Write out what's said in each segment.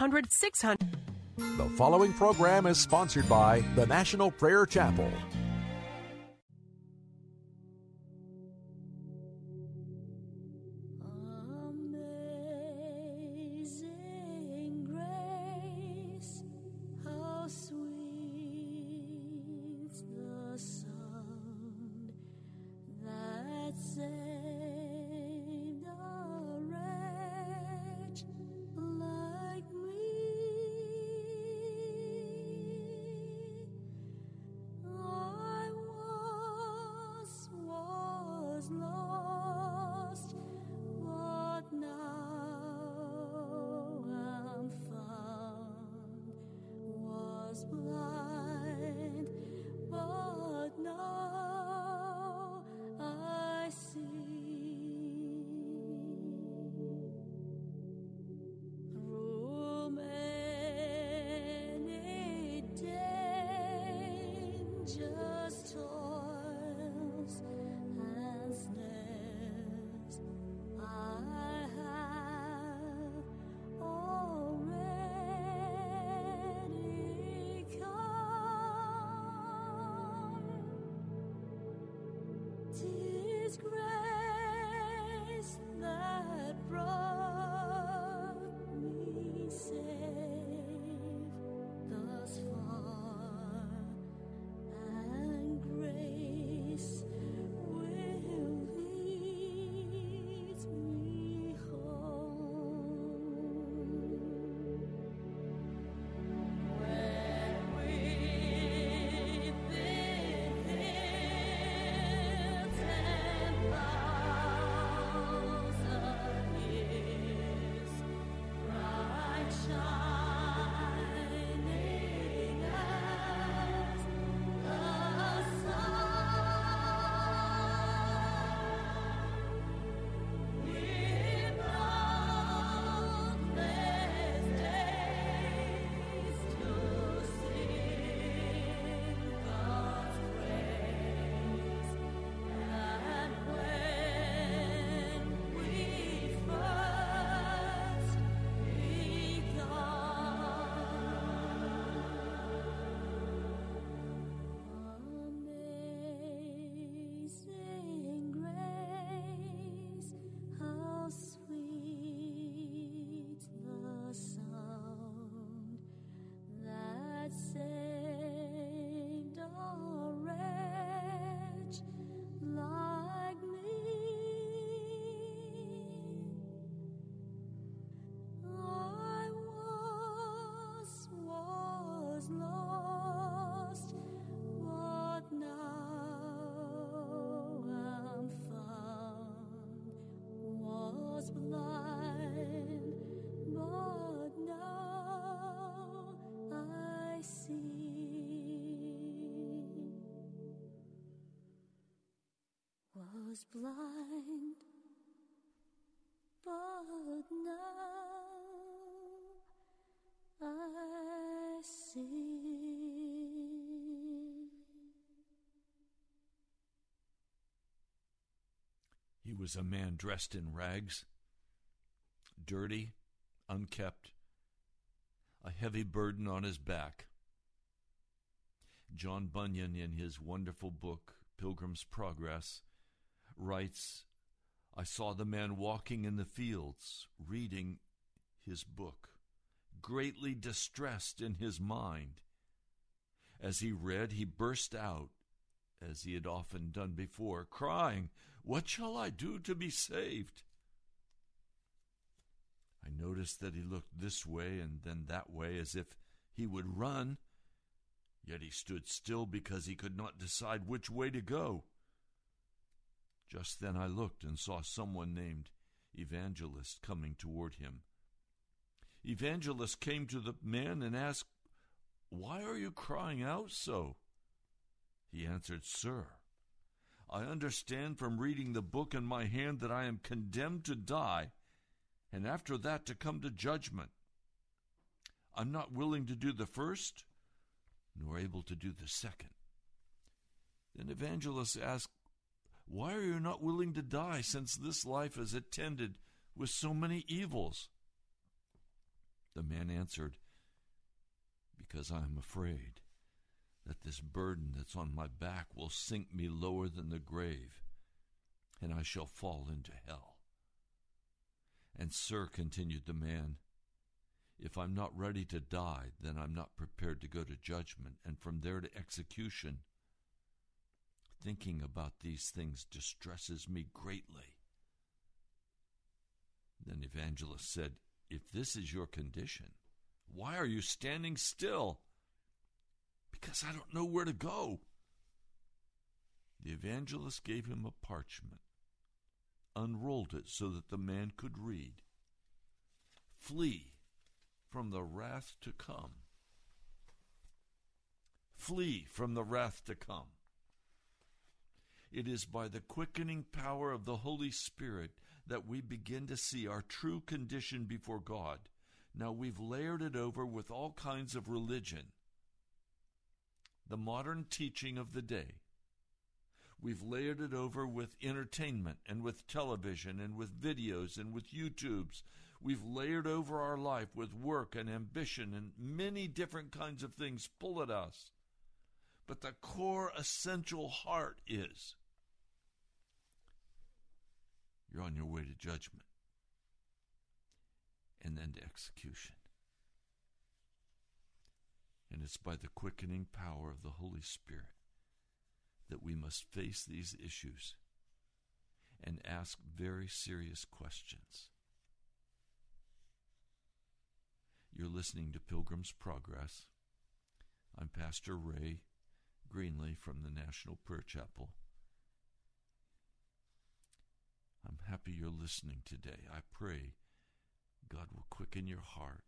800 600. The following program is sponsored by the National Prayer Chapel. Blind but now I see. He was a man dressed in rags, dirty, unkept, a heavy burden on his back. John Bunyan, in his wonderful book, Pilgrim's Progress, writes I saw the man walking in the fields, reading his book, greatly distressed in his mind. As he read, he burst out, as he had often done before, crying, What shall I do to be saved? I noticed that he looked this way and then that way as if he would run, yet he stood still because he could not decide which way to go. Just then I looked and saw someone named Evangelist coming toward him. evangelist came to the man and asked, Why are you crying out so? He answered, Sir, I understand from reading the book in my hand that I am condemned to die, and after that to come to judgment. I'm not willing to do the first, nor able to do the second. Then evangelist asked, Why are you not willing to die, since this life is attended with so many evils? The man answered, Because I am afraid that this burden that's on my back will sink me lower than the grave, and I shall fall into hell. And, sir, continued the man, if I'm not ready to die, then I'm not prepared to go to judgment, and from there to execution. Thinking about these things distresses me greatly. Then Evangelist said, If this is your condition, why are you standing still? Because I don't know where to go. The evangelist gave him a parchment, unrolled it so that the man could read. Flee from the wrath to come. Flee from the wrath to come. It is by the quickening power of the Holy Spirit that we begin to see our true condition before God. Now we've layered it over with all kinds of religion, the modern teaching of the day. We've layered it over with entertainment and with television and with videos and with YouTubes We've layered over our life with work and ambition and many different kinds of things pull at us. But the core essential heart is you're on your way to judgment and then to execution. And it's by the quickening power of the Holy Spirit that we must face these issues and ask very serious questions. You're listening to Pilgrim's Progress. I'm Pastor Ray Greenley from the National Prayer Chapel. I'm happy you're listening today. I pray God will quicken your heart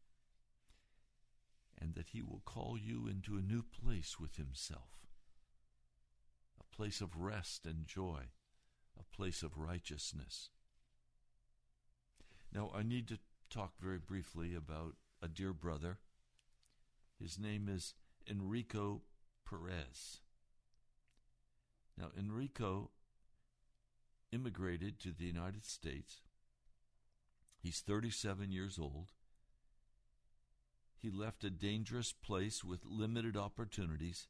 and that He will call you into a new place with Himself a place of rest and joy, a place of righteousness. Now, I need to talk very briefly about a dear brother. His name is Enrico Perez. Now, Enrico immigrated to the United States. He's 37 years old. He left a dangerous place with limited opportunities.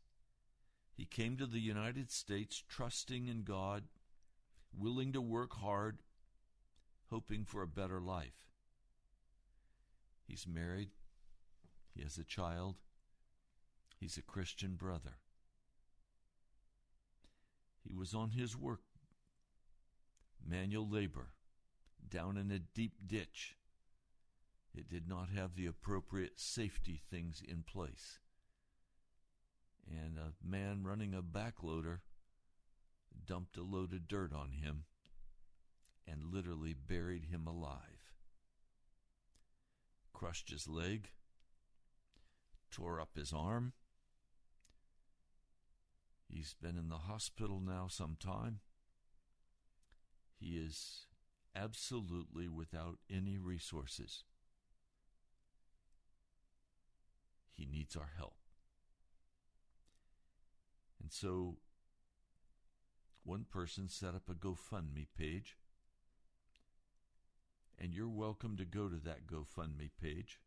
He came to the United States trusting in God, willing to work hard, hoping for a better life. He's married. He has a child. He's a Christian brother. He was on his work, manual labor, down in a deep ditch. It did not have the appropriate safety things in place. And a man running a backloader dumped a load of dirt on him and literally buried him alive crushed his leg, tore up his arm. He's been in the hospital now some time. He is absolutely without any resources. He needs our help. And so one person set up a GoFundMe page and you're welcome to go to that GoFundMe page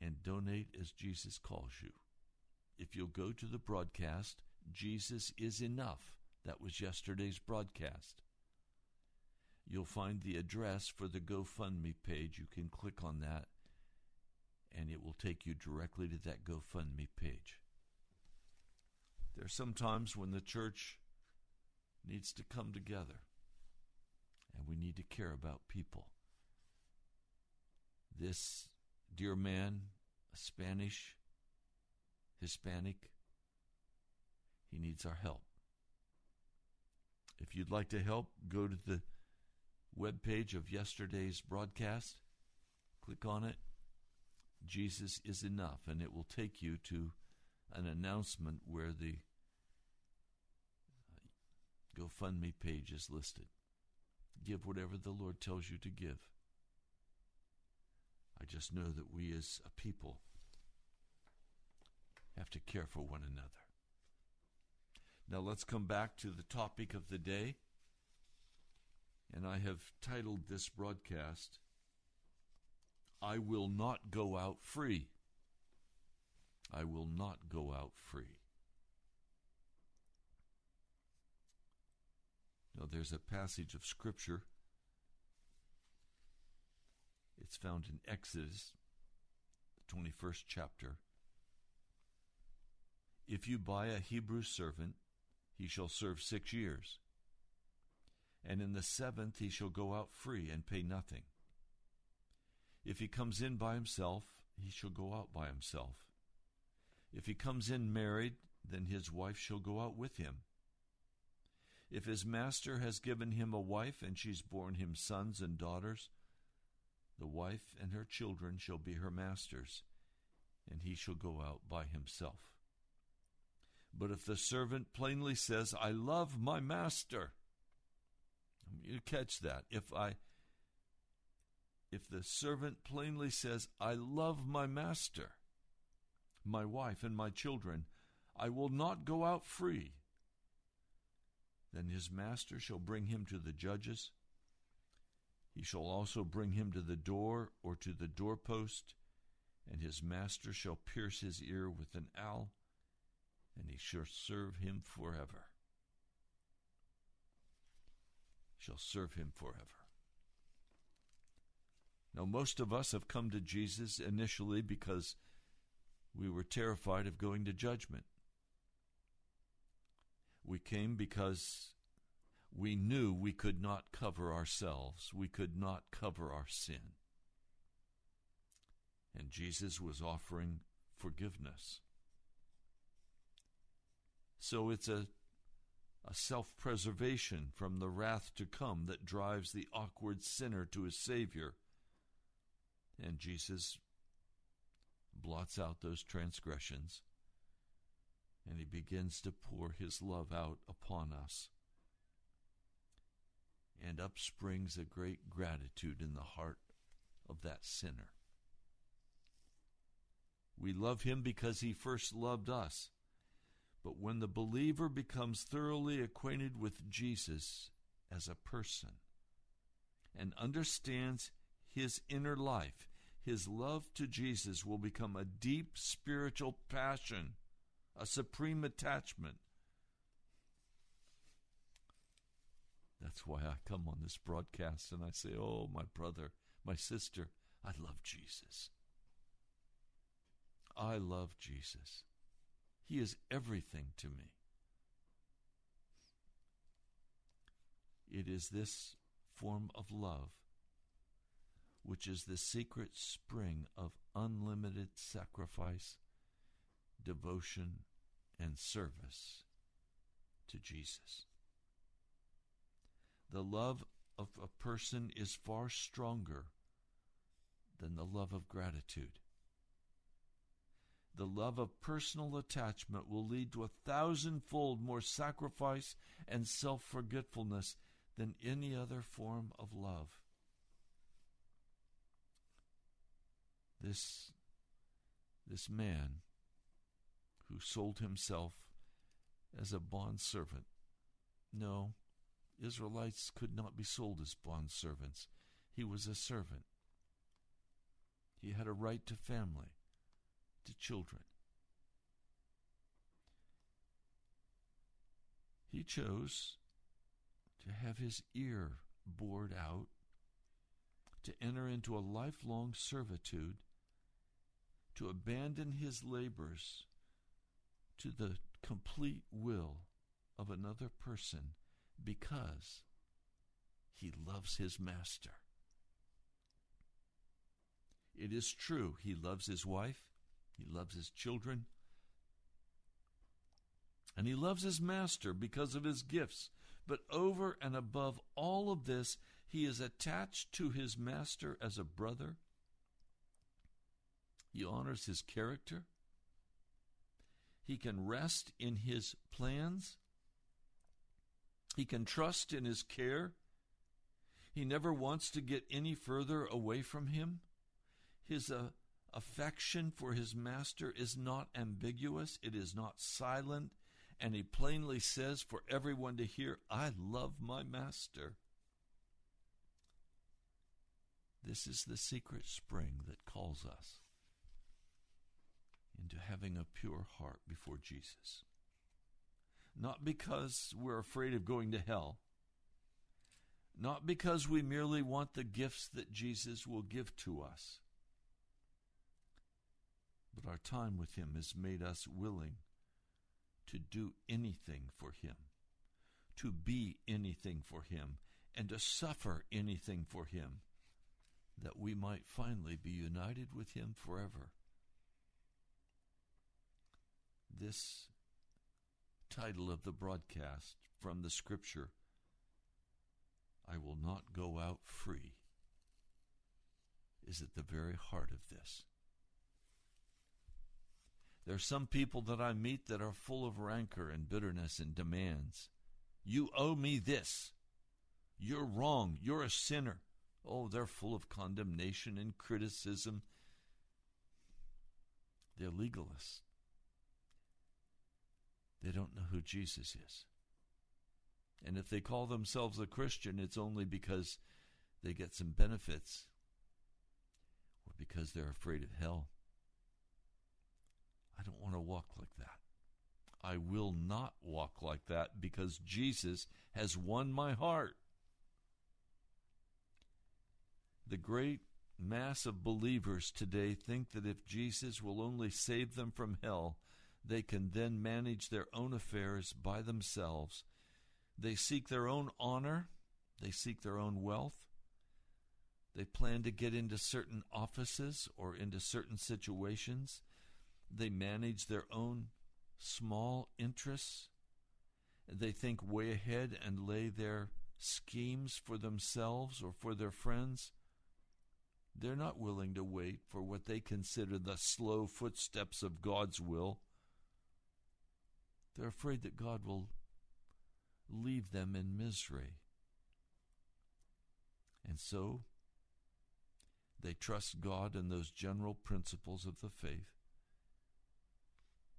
and donate as Jesus calls you. If you'll go to the broadcast, Jesus is enough. That was yesterday's broadcast. You'll find the address for the GoFundMe page. You can click on that, and it will take you directly to that GoFundMe page. There are some times when the church needs to come together and we need to care about people. This dear man, a Spanish, Hispanic, he needs our help. If you'd like to help, go to the web page of yesterday's broadcast. Click on it. Jesus is enough, and it will take you to an announcement where the uh, GoFundMe page is listed. Give whatever the Lord tells you to give. I just know that we as a people have to care for one another. Now let's come back to the topic of the day. And I have titled this broadcast, I Will Not Go Out Free. I will not go out free. Now, there's a passage of Scripture. It's found in Exodus, the 21st chapter. If you buy a Hebrew servant, he shall serve six years. And in the seventh he shall go out free and pay nothing. If he comes in by himself, he shall go out by himself. If he comes in married, then his wife shall go out with him. If his master has given him a wife, and she's borne him sons and daughters, the wife and her children shall be her master's, and he shall go out by himself. But if the servant plainly says, I love my master, you catch that. If I if the servant plainly says, I love my master, my wife, and my children, I will not go out free. Then his master shall bring him to the judges. He shall also bring him to the door or to the doorpost, and his master shall pierce his ear with an awl, and he shall serve him forever. Shall serve him forever. Now, most of us have come to Jesus initially because we were terrified of going to judgment. We came because we knew we could not cover ourselves, we could not cover our sin. And Jesus was offering forgiveness. So it's a, a self preservation from the wrath to come that drives the awkward sinner to his Savior. And Jesus blots out those transgressions and he begins to pour his love out upon us. And up springs a great gratitude in the heart of that sinner. We love him because he first loved us. But when the believer becomes thoroughly acquainted with Jesus as a person and understands his inner life, his love to Jesus will become a deep spiritual passion a supreme attachment. That's why I come on this broadcast and I say, Oh, my brother, my sister, I love Jesus. I love Jesus. He is everything to me. It is this form of love which is the secret spring of unlimited sacrifice, devotion, and service to Jesus. The love of a person is far stronger than the love of gratitude. The love of personal attachment will lead to a thousandfold more sacrifice and self forgetfulness than any other form of love. This, this man who sold himself as a bondservant. No, Israelites could not be sold as bondservants. He was a servant. He had a right to family, to children. He chose to have his ear bored out, to enter into a lifelong servitude, to abandon his labors to the complete will of another person because he loves his master. It is true, he loves his wife, he loves his children, and he loves his master because of his gifts. But over and above all of this, He is attached to his master as a brother. He honors his character. He can rest in his plans. He can trust in his care. He never wants to get any further away from him. His uh, affection for his master is not ambiguous, it is not silent, and he plainly says for everyone to hear, I love my master. This is the secret spring that calls us into having a pure heart before Jesus. Not because we're afraid of going to hell, not because we merely want the gifts that Jesus will give to us, but our time with Him has made us willing to do anything for Him, to be anything for Him, and to suffer anything for Him, that we might finally be united with Him forever. This title of the broadcast from the Scripture I will not go out free is at the very heart of this. There are some people that I meet that are full of rancor and bitterness and demands. You owe me this. You're wrong. You're a sinner. Oh, they're full of condemnation and criticism. They're legalists. They don't know who Jesus is. And if they call themselves a Christian, it's only because they get some benefits or because they're afraid of hell. I don't want to walk like that. I will not walk like that because Jesus has won my heart. The great mass of believers today think that if Jesus will only save them from hell, they can then manage their own affairs by themselves. They seek their own honor, they seek their own wealth. They plan to get into certain offices or into certain situations. They manage their own small interests. They think way ahead and lay their schemes for themselves or for their friends. They're not willing to wait for what they consider the slow footsteps of God's will. They're afraid that God will leave them in misery. And so they trust God and those general principles of the faith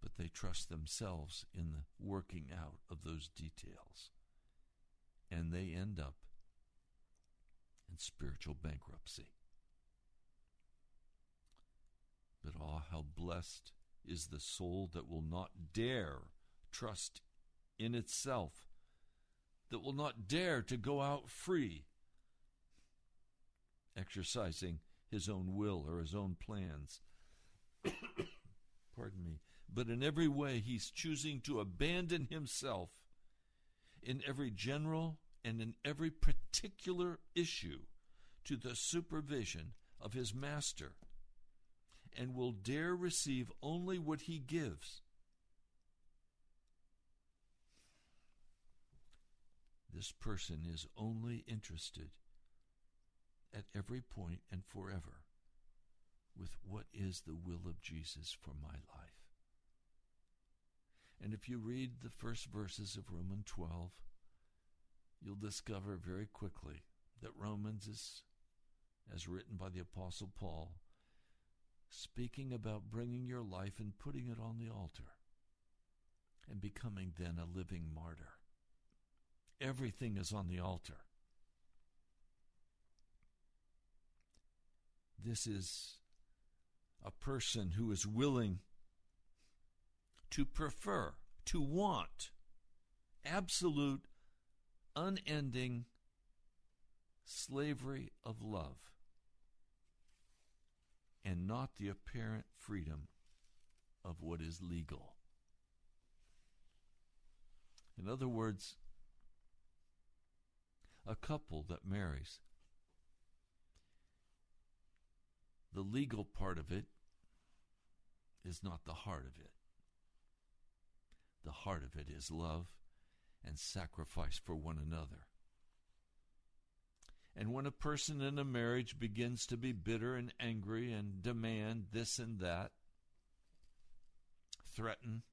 but they trust themselves in the working out of those details. And they end up in spiritual bankruptcy. But ah, how blessed is the soul that will not dare trust in itself, that will not dare to go out free, exercising his own will or his own plans. Pardon me but in every way he's choosing to abandon himself in every general and in every particular issue to the supervision of his master and will dare receive only what he gives. This person is only interested at every point and forever with what is the will of Jesus for my life. And if you read the first verses of Romans 12, you'll discover very quickly that Romans is, as written by the Apostle Paul, speaking about bringing your life and putting it on the altar and becoming then a living martyr. Everything is on the altar. This is a person who is willing to prefer, to want absolute, unending slavery of love and not the apparent freedom of what is legal. In other words, a couple that marries, the legal part of it is not the heart of it. The heart of it is love and sacrifice for one another. And when a person in a marriage begins to be bitter and angry and demand this and that, threaten,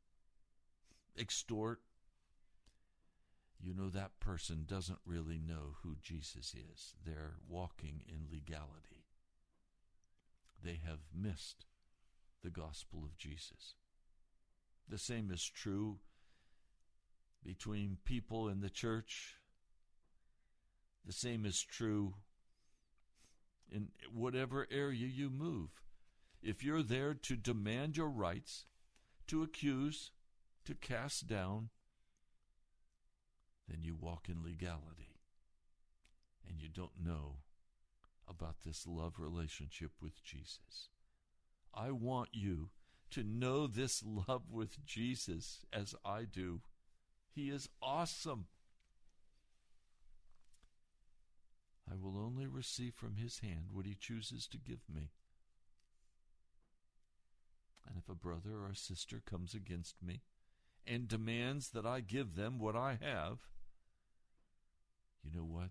extort, you know that person doesn't really know who Jesus is. They're walking in legality. They have missed the gospel of Jesus. The same is true between people in the church. The same is true in whatever area you move. If you're there to demand your rights, to accuse, to cast down, then you walk in legality. And you don't know about this love relationship with Jesus. I want you to know this love with Jesus as I do. He is awesome. I will only receive from his hand what he chooses to give me. And if a brother or a sister comes against me and demands that I give them what I have, you know what?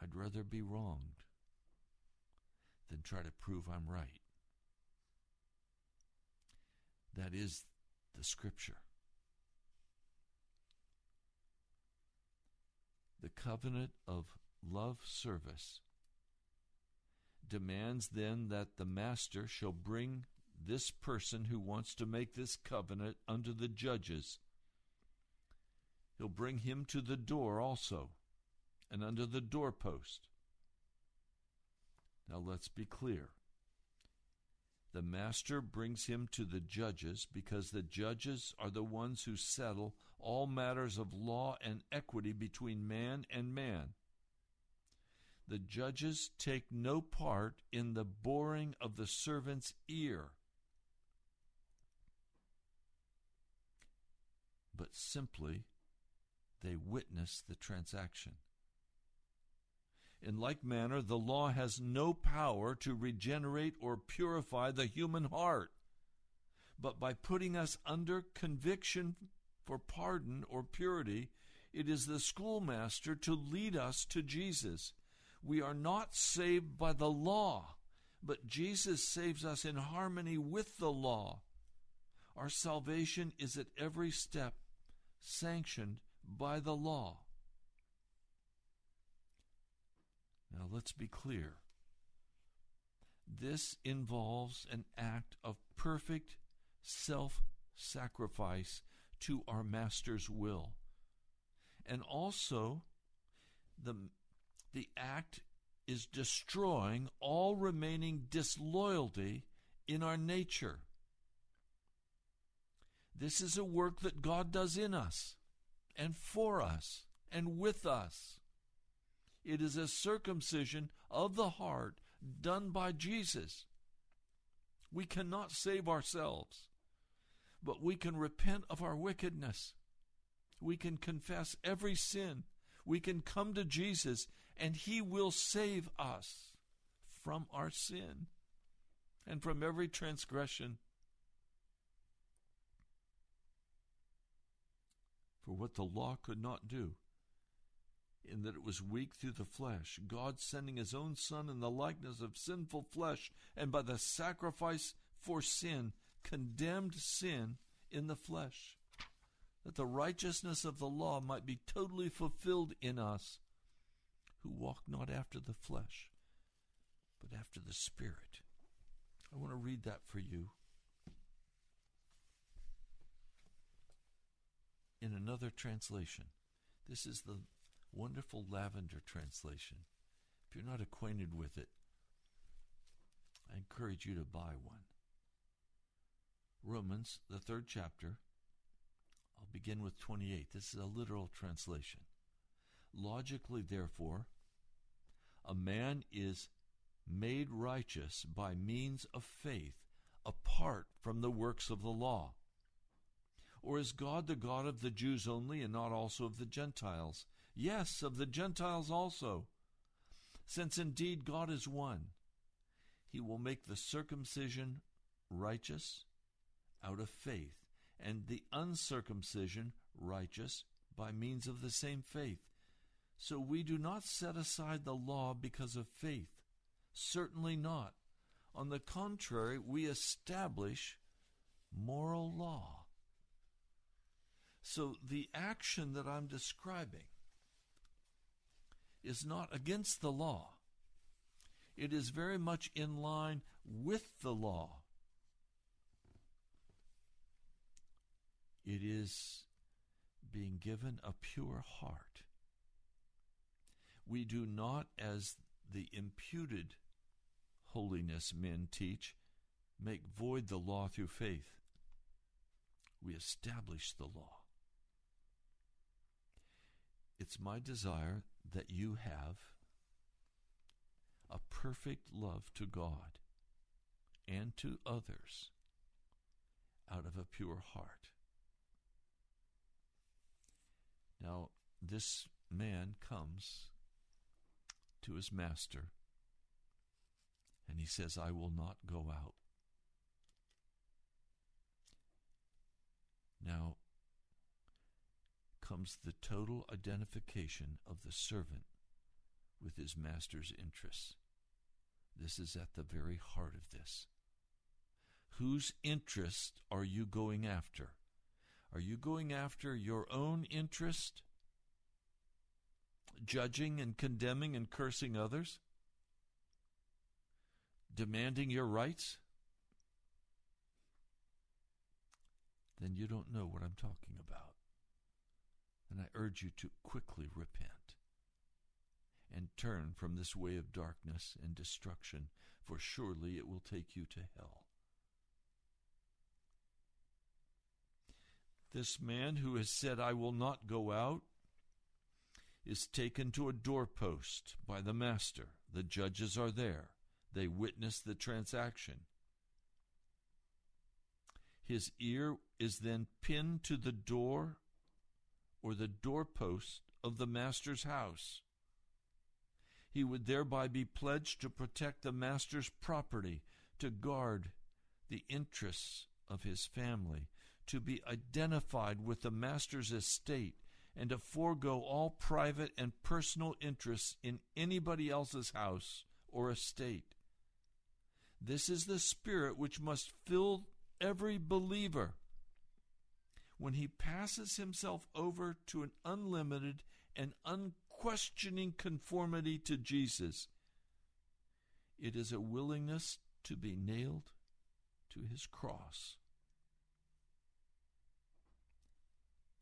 I'd rather be wronged than try to prove I'm right. That is the scripture. The covenant of love service demands then that the master shall bring this person who wants to make this covenant unto the judges. He'll bring him to the door also, and under the doorpost. Now let's be clear. The master brings him to the judges because the judges are the ones who settle all matters of law and equity between man and man. The judges take no part in the boring of the servant's ear, but simply they witness the transaction. In like manner, the law has no power to regenerate or purify the human heart, but by putting us under conviction for pardon or purity, it is the schoolmaster to lead us to Jesus. We are not saved by the law, but Jesus saves us in harmony with the law. Our salvation is at every step sanctioned by the law. Now let's be clear. This involves an act of perfect self sacrifice to our Master's will. And also, the, the act is destroying all remaining disloyalty in our nature. This is a work that God does in us and for us and with us. It is a circumcision of the heart done by Jesus. We cannot save ourselves, but we can repent of our wickedness. We can confess every sin. We can come to Jesus, and He will save us from our sin and from every transgression. For what the law could not do, in that it was weak through the flesh, God sending his own Son in the likeness of sinful flesh, and by the sacrifice for sin, condemned sin in the flesh, that the righteousness of the law might be totally fulfilled in us, who walk not after the flesh, but after the Spirit. I want to read that for you. In another translation, this is the wonderful lavender translation. If you're not acquainted with it, I encourage you to buy one. Romans, the third chapter, I'll begin with 28. This is a literal translation. Logically, therefore, a man is made righteous by means of faith apart from the works of the law. Or is God the God of the Jews only and not also of the Gentiles? Yes, of the Gentiles also. Since indeed God is one, he will make the circumcision righteous out of faith, and the uncircumcision righteous by means of the same faith. So we do not set aside the law because of faith. Certainly not. On the contrary, we establish moral law. So the action that I'm describing is not against the law. It is very much in line with the law. It is being given a pure heart. We do not, as the imputed holiness men teach, make void the law through faith. We establish the law. It's my desire that you have a perfect love to God and to others out of a pure heart. Now, this man comes to his master and he says, I will not go out. Now comes the total identification of the servant with his master's interests. This is at the very heart of this. Whose interest are you going after? Are you going after your own interest? Judging and condemning and cursing others? Demanding your rights? Then you don't know what I'm talking about. And I urge you to quickly repent and turn from this way of darkness and destruction, for surely it will take you to hell. This man who has said, I will not go out, is taken to a doorpost by the master. The judges are there, they witness the transaction. His ear is then pinned to the door or the doorpost of the master's house. He would thereby be pledged to protect the master's property, to guard the interests of his family, to be identified with the master's estate, and to forego all private and personal interests in anybody else's house or estate. This is the spirit which must fill every believer when he passes himself over to an unlimited and unquestioning conformity to Jesus. It is a willingness to be nailed to his cross.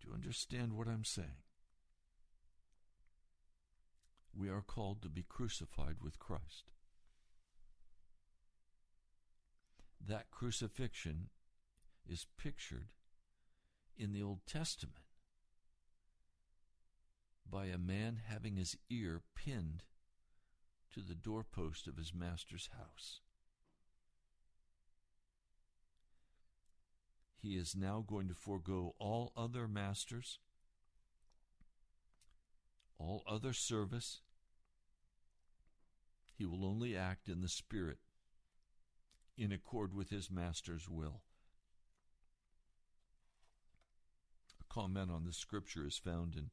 Do you understand what I'm saying? We are called to be crucified with Christ. That crucifixion is pictured in the Old Testament by a man having his ear pinned to the doorpost of his master's house. He is now going to forego all other masters, all other service. He will only act in the Spirit in accord with his master's will. Comment on this scripture is found in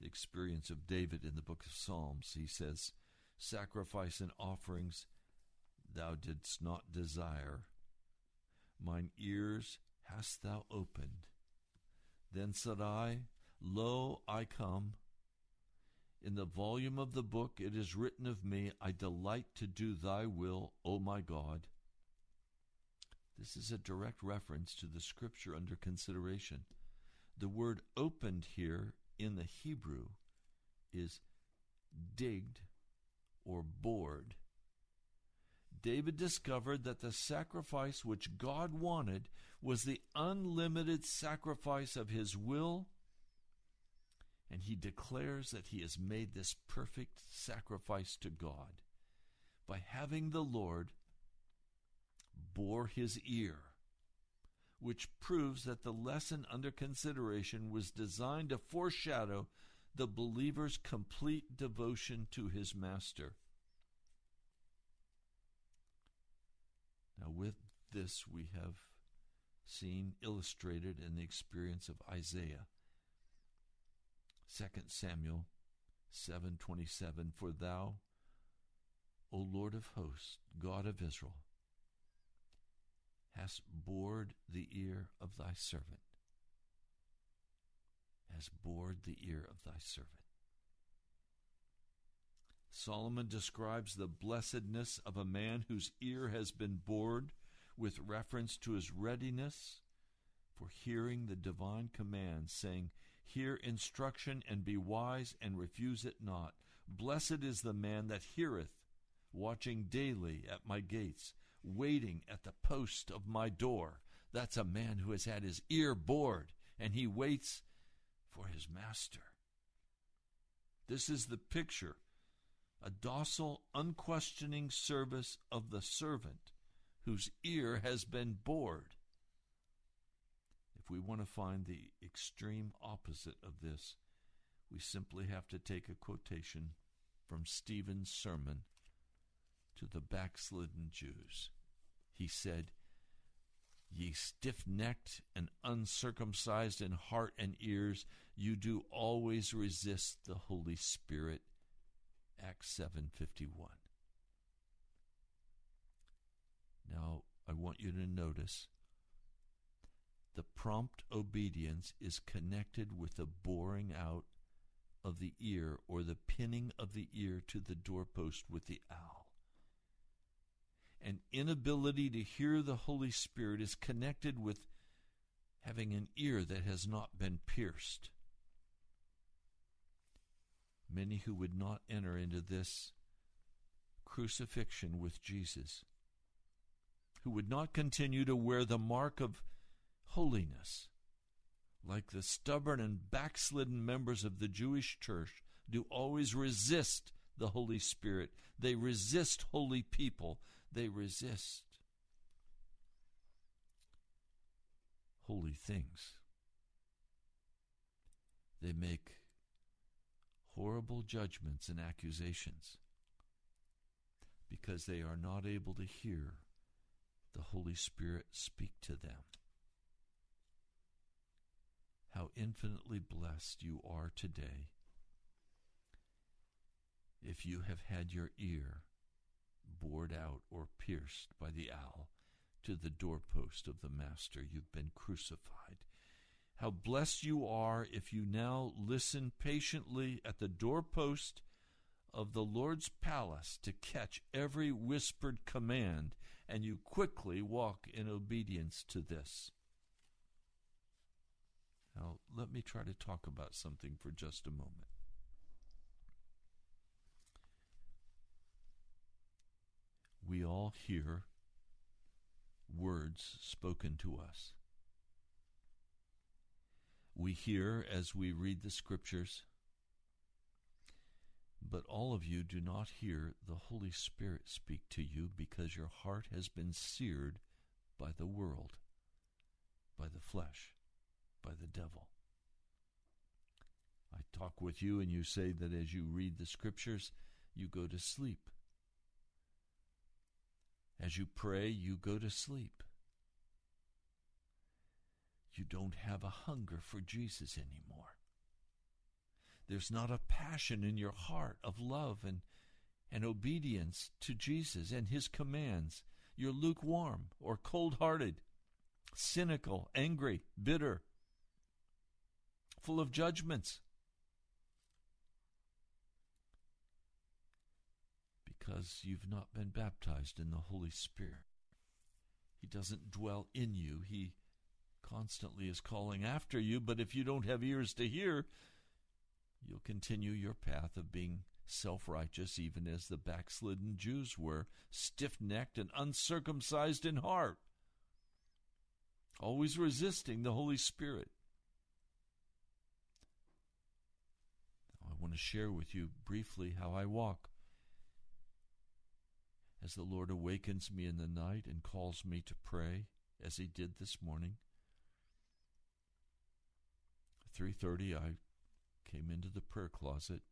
the experience of David in the book of Psalms. He says, Sacrifice and offerings thou didst not desire, mine ears hast thou opened. Then said I, Lo, I come. In the volume of the book it is written of me, I delight to do thy will, O my God. This is a direct reference to the scripture under consideration. The word opened here in the Hebrew is digged or bored. David discovered that the sacrifice which God wanted was the unlimited sacrifice of his will, and he declares that he has made this perfect sacrifice to God by having the Lord bore his ear which proves that the lesson under consideration was designed to foreshadow the believer's complete devotion to his master. Now, with this, we have seen illustrated in the experience of Isaiah. 2 Samuel 7:27 For thou, O Lord of hosts, God of Israel, hast bored the ear of thy servant, has bored the ear of thy servant. Solomon describes the blessedness of a man whose ear has been bored with reference to his readiness for hearing the divine command, saying, Hear instruction and be wise and refuse it not. Blessed is the man that heareth, watching daily at my gates, waiting at the post of my door. That's a man who has had his ear bored and he waits for his master. This is the picture a docile, unquestioning service of the servant whose ear has been bored. If we want to find the extreme opposite of this, we simply have to take a quotation from Stephen's sermon to the backslidden Jews. He said, Ye stiff necked and uncircumcised in heart and ears, you do always resist the Holy Spirit. Acts 7:51. Now, I want you to notice the prompt obedience is connected with the boring out of the ear or the pinning of the ear to the doorpost with the awl. An inability to hear the Holy Spirit is connected with having an ear that has not been pierced. Many who would not enter into this crucifixion with Jesus, who would not continue to wear the mark of holiness, like the stubborn and backslidden members of the Jewish church, do always resist the Holy Spirit. They resist holy people. They resist holy things. They make horrible judgments and accusations because they are not able to hear the Holy Spirit speak to them. How infinitely blessed you are today if you have had your ear bored out or pierced by the awl to the doorpost of the Master. You've been crucified. How blessed you are if you now listen patiently at the doorpost of the Lord's palace to catch every whispered command, and you quickly walk in obedience to this. Now, let me try to talk about something for just a moment. We all hear words spoken to us. We hear as we read the scriptures, but all of you do not hear the Holy Spirit speak to you because your heart has been seared by the world, by the flesh, by the devil. I talk with you, and you say that as you read the scriptures, you go to sleep. As you pray, you go to sleep. You don't have a hunger for Jesus anymore. There's not a passion in your heart of love and, and obedience to Jesus and his commands. You're lukewarm or cold hearted, cynical, angry, bitter, full of judgments. Because you've not been baptized in the Holy Spirit. He doesn't dwell in you, He constantly is calling after you, but if you don't have ears to hear, you'll continue your path of being self righteous, even as the backslidden Jews were, stiff necked and uncircumcised in heart, always resisting the Holy Spirit. Now, I want to share with you briefly how I walk as the Lord awakens me in the night and calls me to pray as he did this morning. 3:30 I came into the prayer closet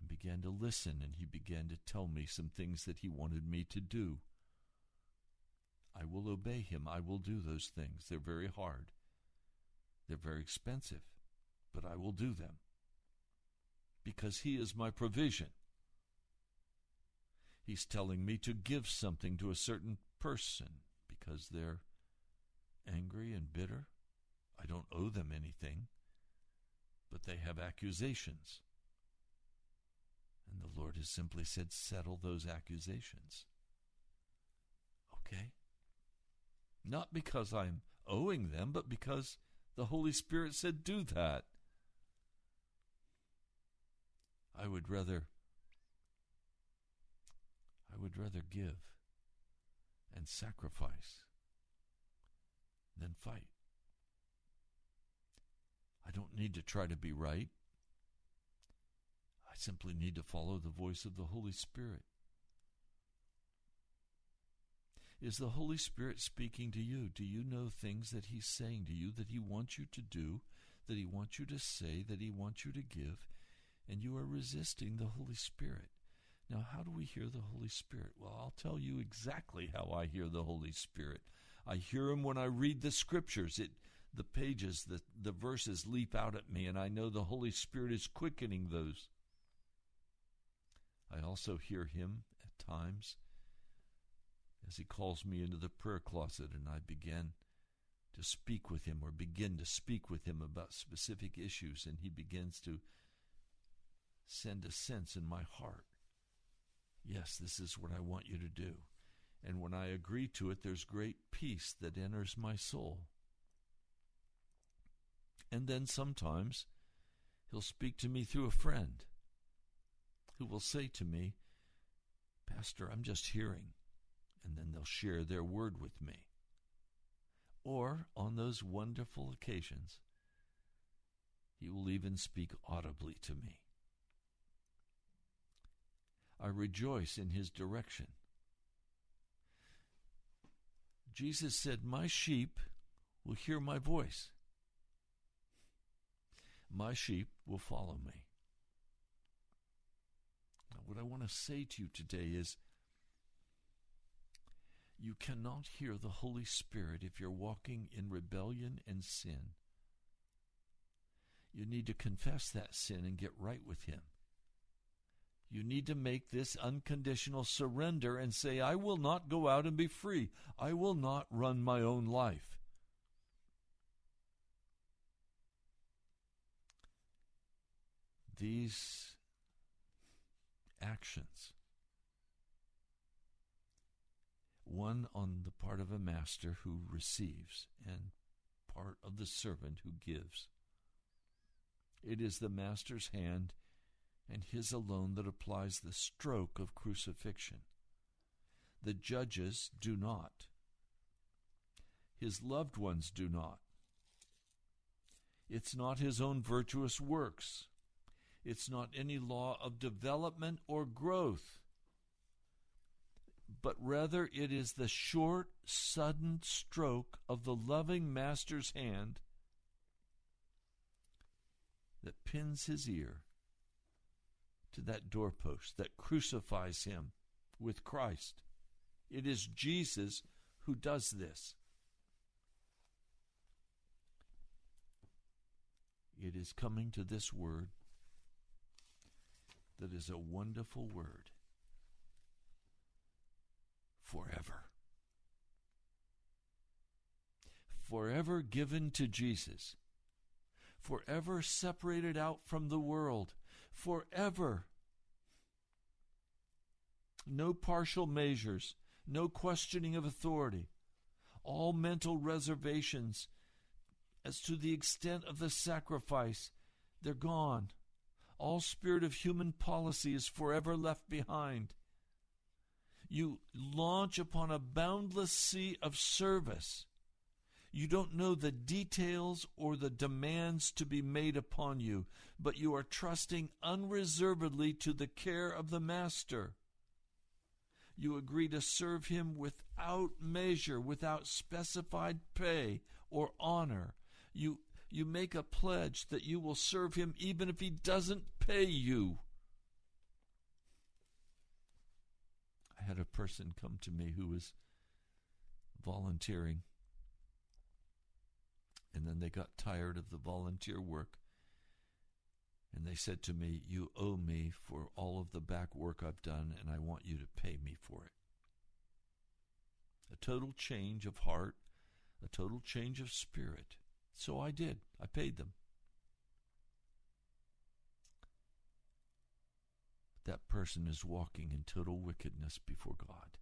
and began to listen and he began to tell me some things that he wanted me to do. I will obey him. I will do those things. They're very hard. They're very expensive, but I will do them because He is my provision. He's telling me to give something to a certain person because they're angry and bitter. I don't owe them anything, but they have accusations. And the Lord has simply said, settle those accusations. Okay? Not because I'm owing them, but because the Holy Spirit said, do that. I would rather I would rather give and sacrifice than fight. I don't need to try to be right. I simply need to follow the voice of the Holy Spirit. Is the Holy Spirit speaking to you? Do you know things that He's saying to you that He wants you to do, that He wants you to say, that He wants you to give, and you are resisting the Holy Spirit? Now, how do we hear the Holy Spirit? Well, I'll tell you exactly how I hear the Holy Spirit. I hear him when I read the scriptures. It the pages, the, the verses leap out at me, and I know the Holy Spirit is quickening those. I also hear him at times as he calls me into the prayer closet and I begin to speak with him or begin to speak with him about specific issues, and he begins to send a sense in my heart Yes, this is what I want you to do. And when I agree to it, there's great peace that enters my soul. And then sometimes he'll speak to me through a friend who will say to me, Pastor, I'm just hearing. And then they'll share their word with me. Or on those wonderful occasions, he will even speak audibly to me. I rejoice in his direction. Jesus said, My sheep will hear my voice. My sheep will follow me. Now, what I want to say to you today is you cannot hear the Holy Spirit if you're walking in rebellion and sin. You need to confess that sin and get right with Him. You need to make this unconditional surrender and say, I will not go out and be free. I will not run my own life. These actions, one on the part of a master who receives, and part of the servant who gives. It is the master's hand and his alone that applies the stroke of crucifixion. The judges do not. His loved ones do not. It's not his own virtuous works. It's not any law of development or growth. But rather it is the short, sudden stroke of the loving Master's hand that pins his ear to that doorpost that crucifies him with Christ. It is Jesus who does this. It is coming to this word that is a wonderful word forever. Forever given to Jesus, forever separated out from the world forever. No partial measures, no questioning of authority, all mental reservations as to the extent of the sacrifice, they're gone. All spirit of human policy is forever left behind. You launch upon a boundless sea of service you don't know the details or the demands to be made upon you, but you are trusting unreservedly to the care of the Master. You agree to serve him without measure, without specified pay or honor. You, you make a pledge that you will serve him even if he doesn't pay you. I had a person come to me who was volunteering and then they got tired of the volunteer work And they said to me, You owe me for all of the back work I've done, and I want you to pay me for it. A total change of heart, a total change of spirit. So I did. I paid them. That person is walking in total wickedness before God.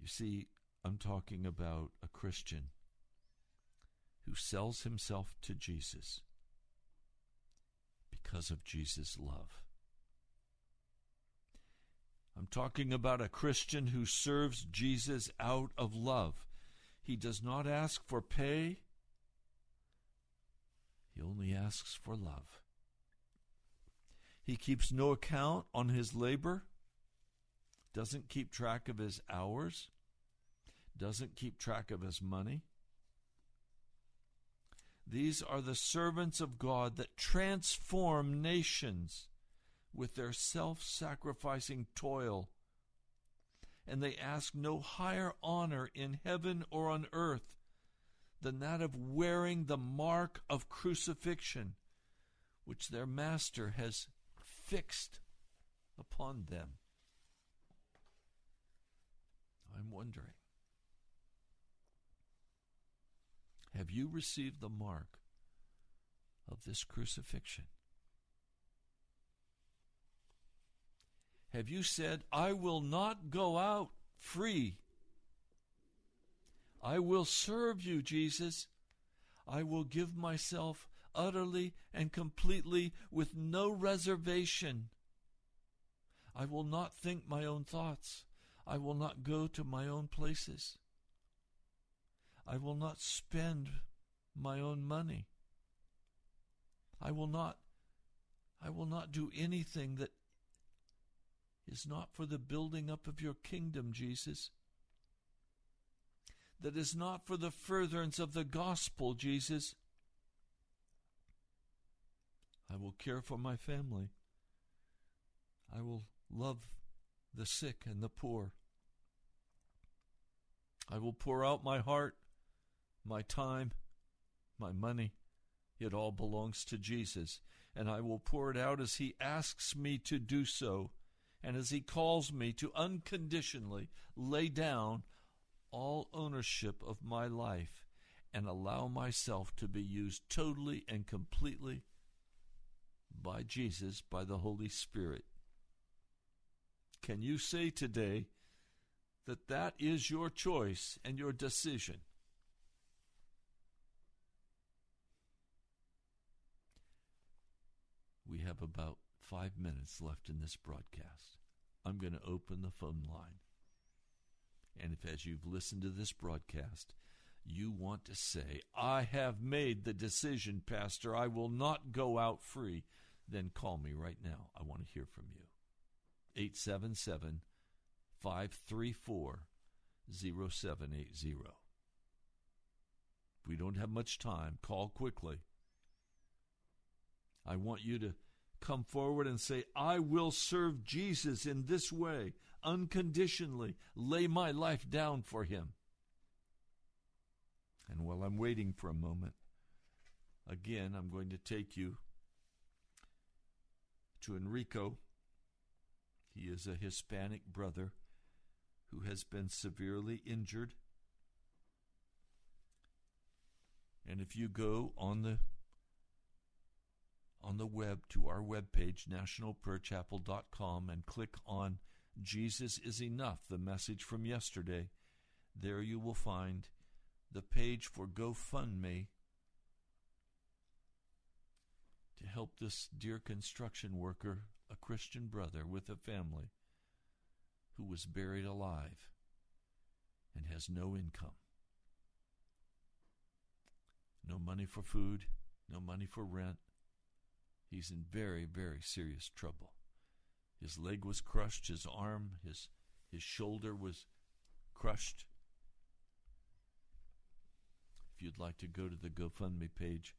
You see, I'm talking about a Christian who sells himself to Jesus because of Jesus' love. I'm talking about a Christian who serves Jesus out of love. He does not ask for pay, he only asks for love. He keeps no account on his labor, doesn't keep track of his hours, doesn't keep track of his money. These are the servants of God that transform nations with their self sacrificing toil. And they ask no higher honor in heaven or on earth than that of wearing the mark of crucifixion, which their master has fixed upon them. I'm wondering have you received the mark of this crucifixion? Have you said, I will not go out free? I will serve you, Jesus. I will give myself utterly and completely with no reservation. I will not think my own thoughts. I will not go to my own places. I will not spend my own money. I will not I will not do anything that is not for the building up of your kingdom, Jesus. That is not for the furtherance of the gospel, Jesus. I will care for my family. I will love the sick and the poor. I will pour out my heart, my time, my money. It all belongs to Jesus, and I will pour it out as He asks me to do so and as He calls me to unconditionally lay down all ownership of my life and allow myself to be used totally and completely by Jesus, by the Holy Spirit. Can you say today that that is your choice and your decision? We have about five minutes left in this broadcast. I'm going to open the phone line. And if, as you've listened to this broadcast, you want to say, I have made the decision, Pastor, I will not go out free, then call me right now. I want to hear from you. 877 534 0780. We don't have much time. Call quickly. I want you to come forward and say, I will serve Jesus in this way, unconditionally, lay my life down for him. And while I'm waiting for a moment, again, I'm going to take you to Enrico. He is a Hispanic brother who has been severely injured. And if you go on the on the web to our webpage, nationalprayerchapel.com, and click on Jesus is Enough, the message from yesterday. There you will find the page for GoFundMe to help this dear construction worker, a Christian brother with a family, who was buried alive and has no income. No money for food, no money for rent, He's in very, very serious trouble. His leg was crushed, his arm, his his shoulder was crushed. If you'd like to go to the GoFundMe page,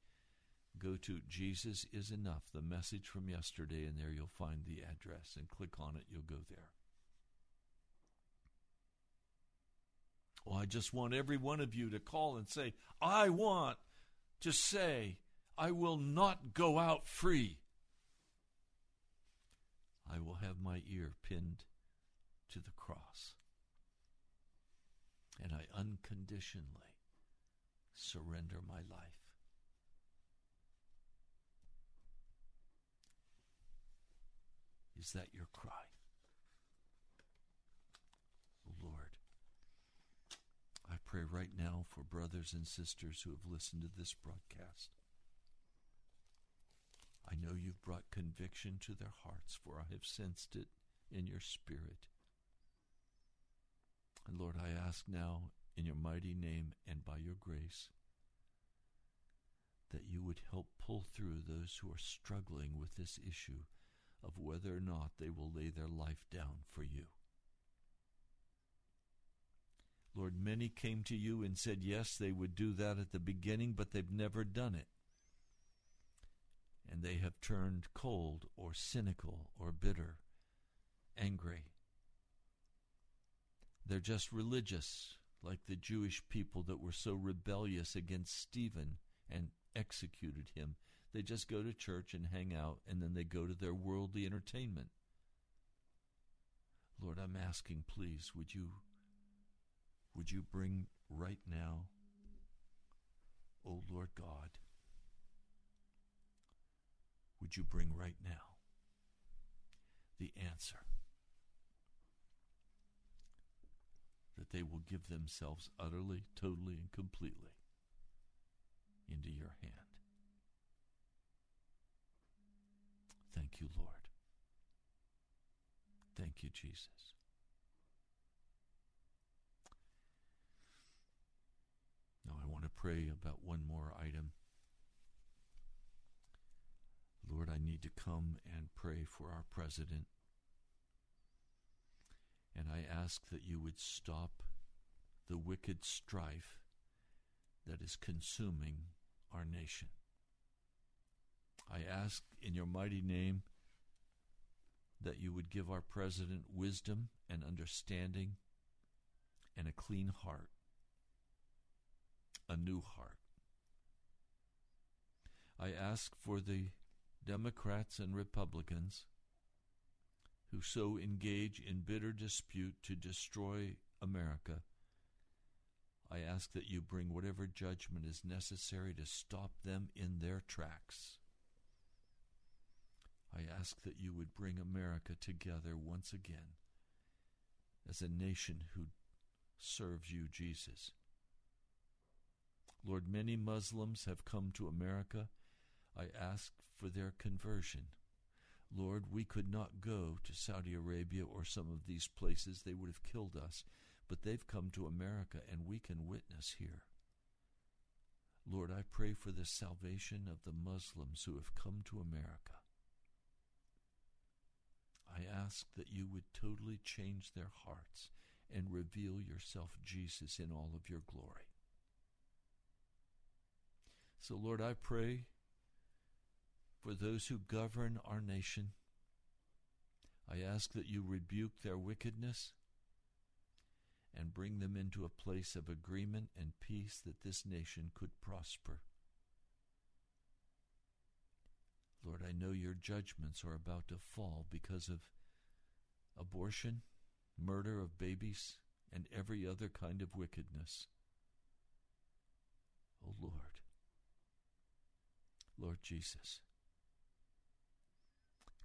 go to Jesus is Enough, the message from yesterday, and there you'll find the address and click on it, you'll go there. Oh, I just want every one of you to call and say, I want to say, I will not go out free. I will have my ear pinned to the cross. And I unconditionally surrender my life. Is that your cry? Lord, I pray right now for brothers and sisters who have listened to this broadcast. I know you've brought conviction to their hearts, for I have sensed it in your spirit. And Lord, I ask now in your mighty name and by your grace that you would help pull through those who are struggling with this issue of whether or not they will lay their life down for you. Lord, many came to you and said, yes, they would do that at the beginning, but they've never done it. And they have turned cold or cynical or bitter, angry. They're just religious, like the Jewish people that were so rebellious against Stephen and executed him. They just go to church and hang out, and then they go to their worldly entertainment. Lord, I'm asking, please, would you would you bring right now, O oh Lord God, would you bring right now the answer that they will give themselves utterly, totally, and completely into your hand? Thank you, Lord. Thank you, Jesus. Now, I want to pray about one more item. Lord, I need to come and pray for our president. And I ask that you would stop the wicked strife that is consuming our nation. I ask in your mighty name that you would give our president wisdom and understanding and a clean heart a new heart. I ask for the Democrats and Republicans who so engage in bitter dispute to destroy America. I ask that you bring whatever judgment is necessary to stop them in their tracks. I ask that you would bring America together once again as a nation who serves you, Jesus. Lord, many Muslims have come to America. I ask for their conversion. Lord, we could not go to Saudi Arabia or some of these places. They would have killed us. But they've come to America and we can witness here. Lord, I pray for the salvation of the Muslims who have come to America. I ask that you would totally change their hearts and reveal yourself, Jesus, in all of your glory. So, Lord, I pray for those who govern our nation. I ask that you rebuke their wickedness and bring them into a place of agreement and peace that this nation could prosper. Lord, I know your judgments are about to fall because of abortion, murder of babies, and every other kind of wickedness. Oh Lord, Lord Jesus,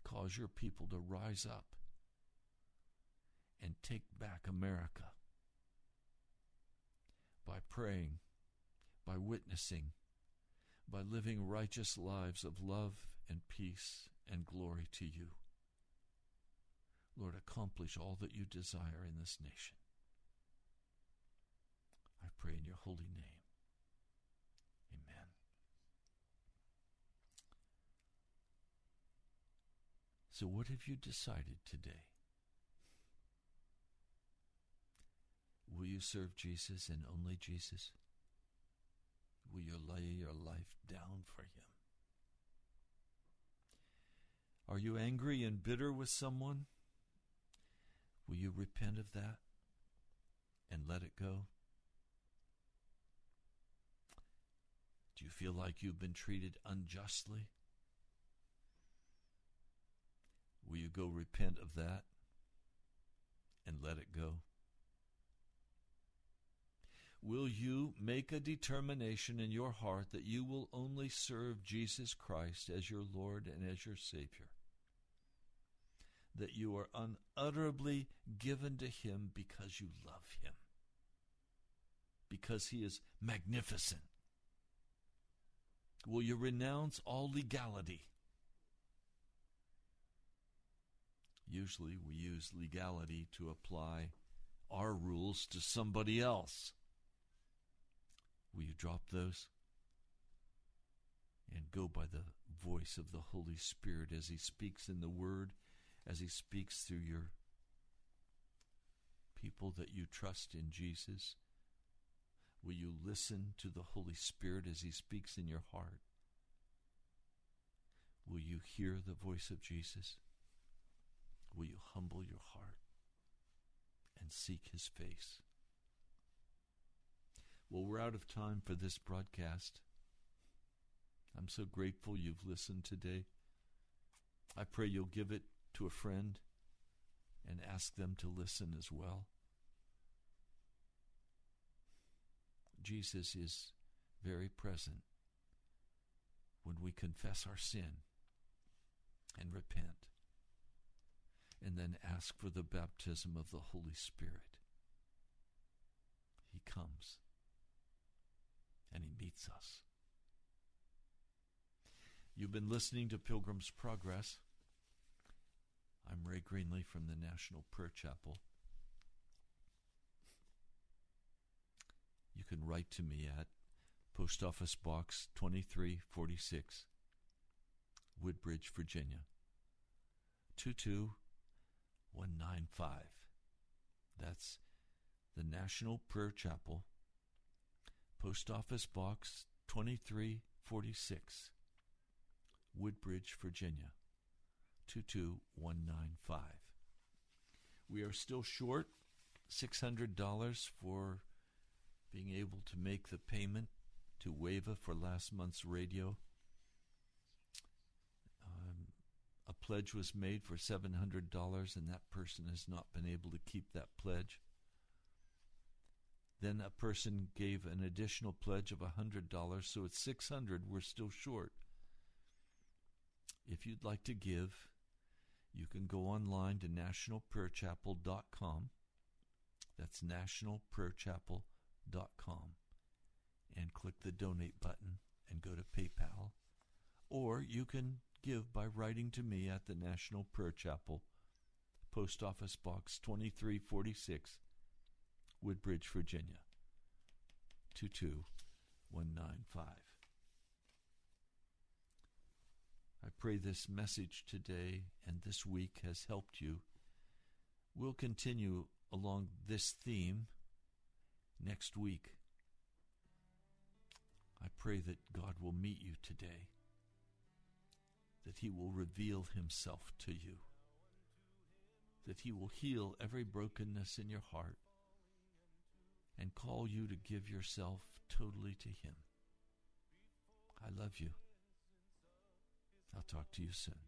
cause your people to rise up and take back America by praying, by witnessing, by living righteous lives of love and peace and glory to you. Lord, accomplish all that you desire in this nation. I pray in your holy name. So, what have you decided today? Will you serve Jesus and only Jesus? Will you lay your life down for Him? Are you angry and bitter with someone? Will you repent of that and let it go? Do you feel like you've been treated unjustly? Will you go repent of that and let it go? Will you make a determination in your heart that you will only serve Jesus Christ as your Lord and as your Savior? That you are unutterably given to Him because you love Him, because He is magnificent? Will you renounce all legality? Usually we use legality to apply our rules to somebody else. Will you drop those? And go by the voice of the Holy Spirit as He speaks in the Word, as He speaks through your people that you trust in Jesus. Will you listen to the Holy Spirit as He speaks in your heart? Will you hear the voice of Jesus? Will you humble your heart and seek His face? Well, we're out of time for this broadcast. I'm so grateful you've listened today. I pray you'll give it to a friend and ask them to listen as well. Jesus is very present when we confess our sin and repent and then ask for the baptism of the Holy Spirit. He comes and He meets us. You've been listening to Pilgrim's Progress. I'm Ray Greenley from the National Prayer Chapel. You can write to me at Post Office Box 2346, Woodbridge, Virginia 22195. That's the National Prayer Chapel, Post Office Box 2346, Woodbridge, Virginia 22195. We are still short $600 for being able to make the payment to WAVA for last month's radio. Um, a pledge was made for $700, and that person has not been able to keep that pledge. Then a person gave an additional pledge of $100, so it's 600 we're still short. If you'd like to give, you can go online to nationalprayerchapel.com. That's nationalprayerchapel.com and click the donate button and go to PayPal. Or you can give by writing to me at the National Prayer Chapel, Post Office Box 2346, Woodbridge, Virginia 22195. I pray this message today and this week has helped you. We'll continue along this theme next week. I pray that God will meet you today, that He will reveal Himself to you, that He will heal every brokenness in your heart and call you to give yourself totally to Him. I love you. I'll talk to you soon.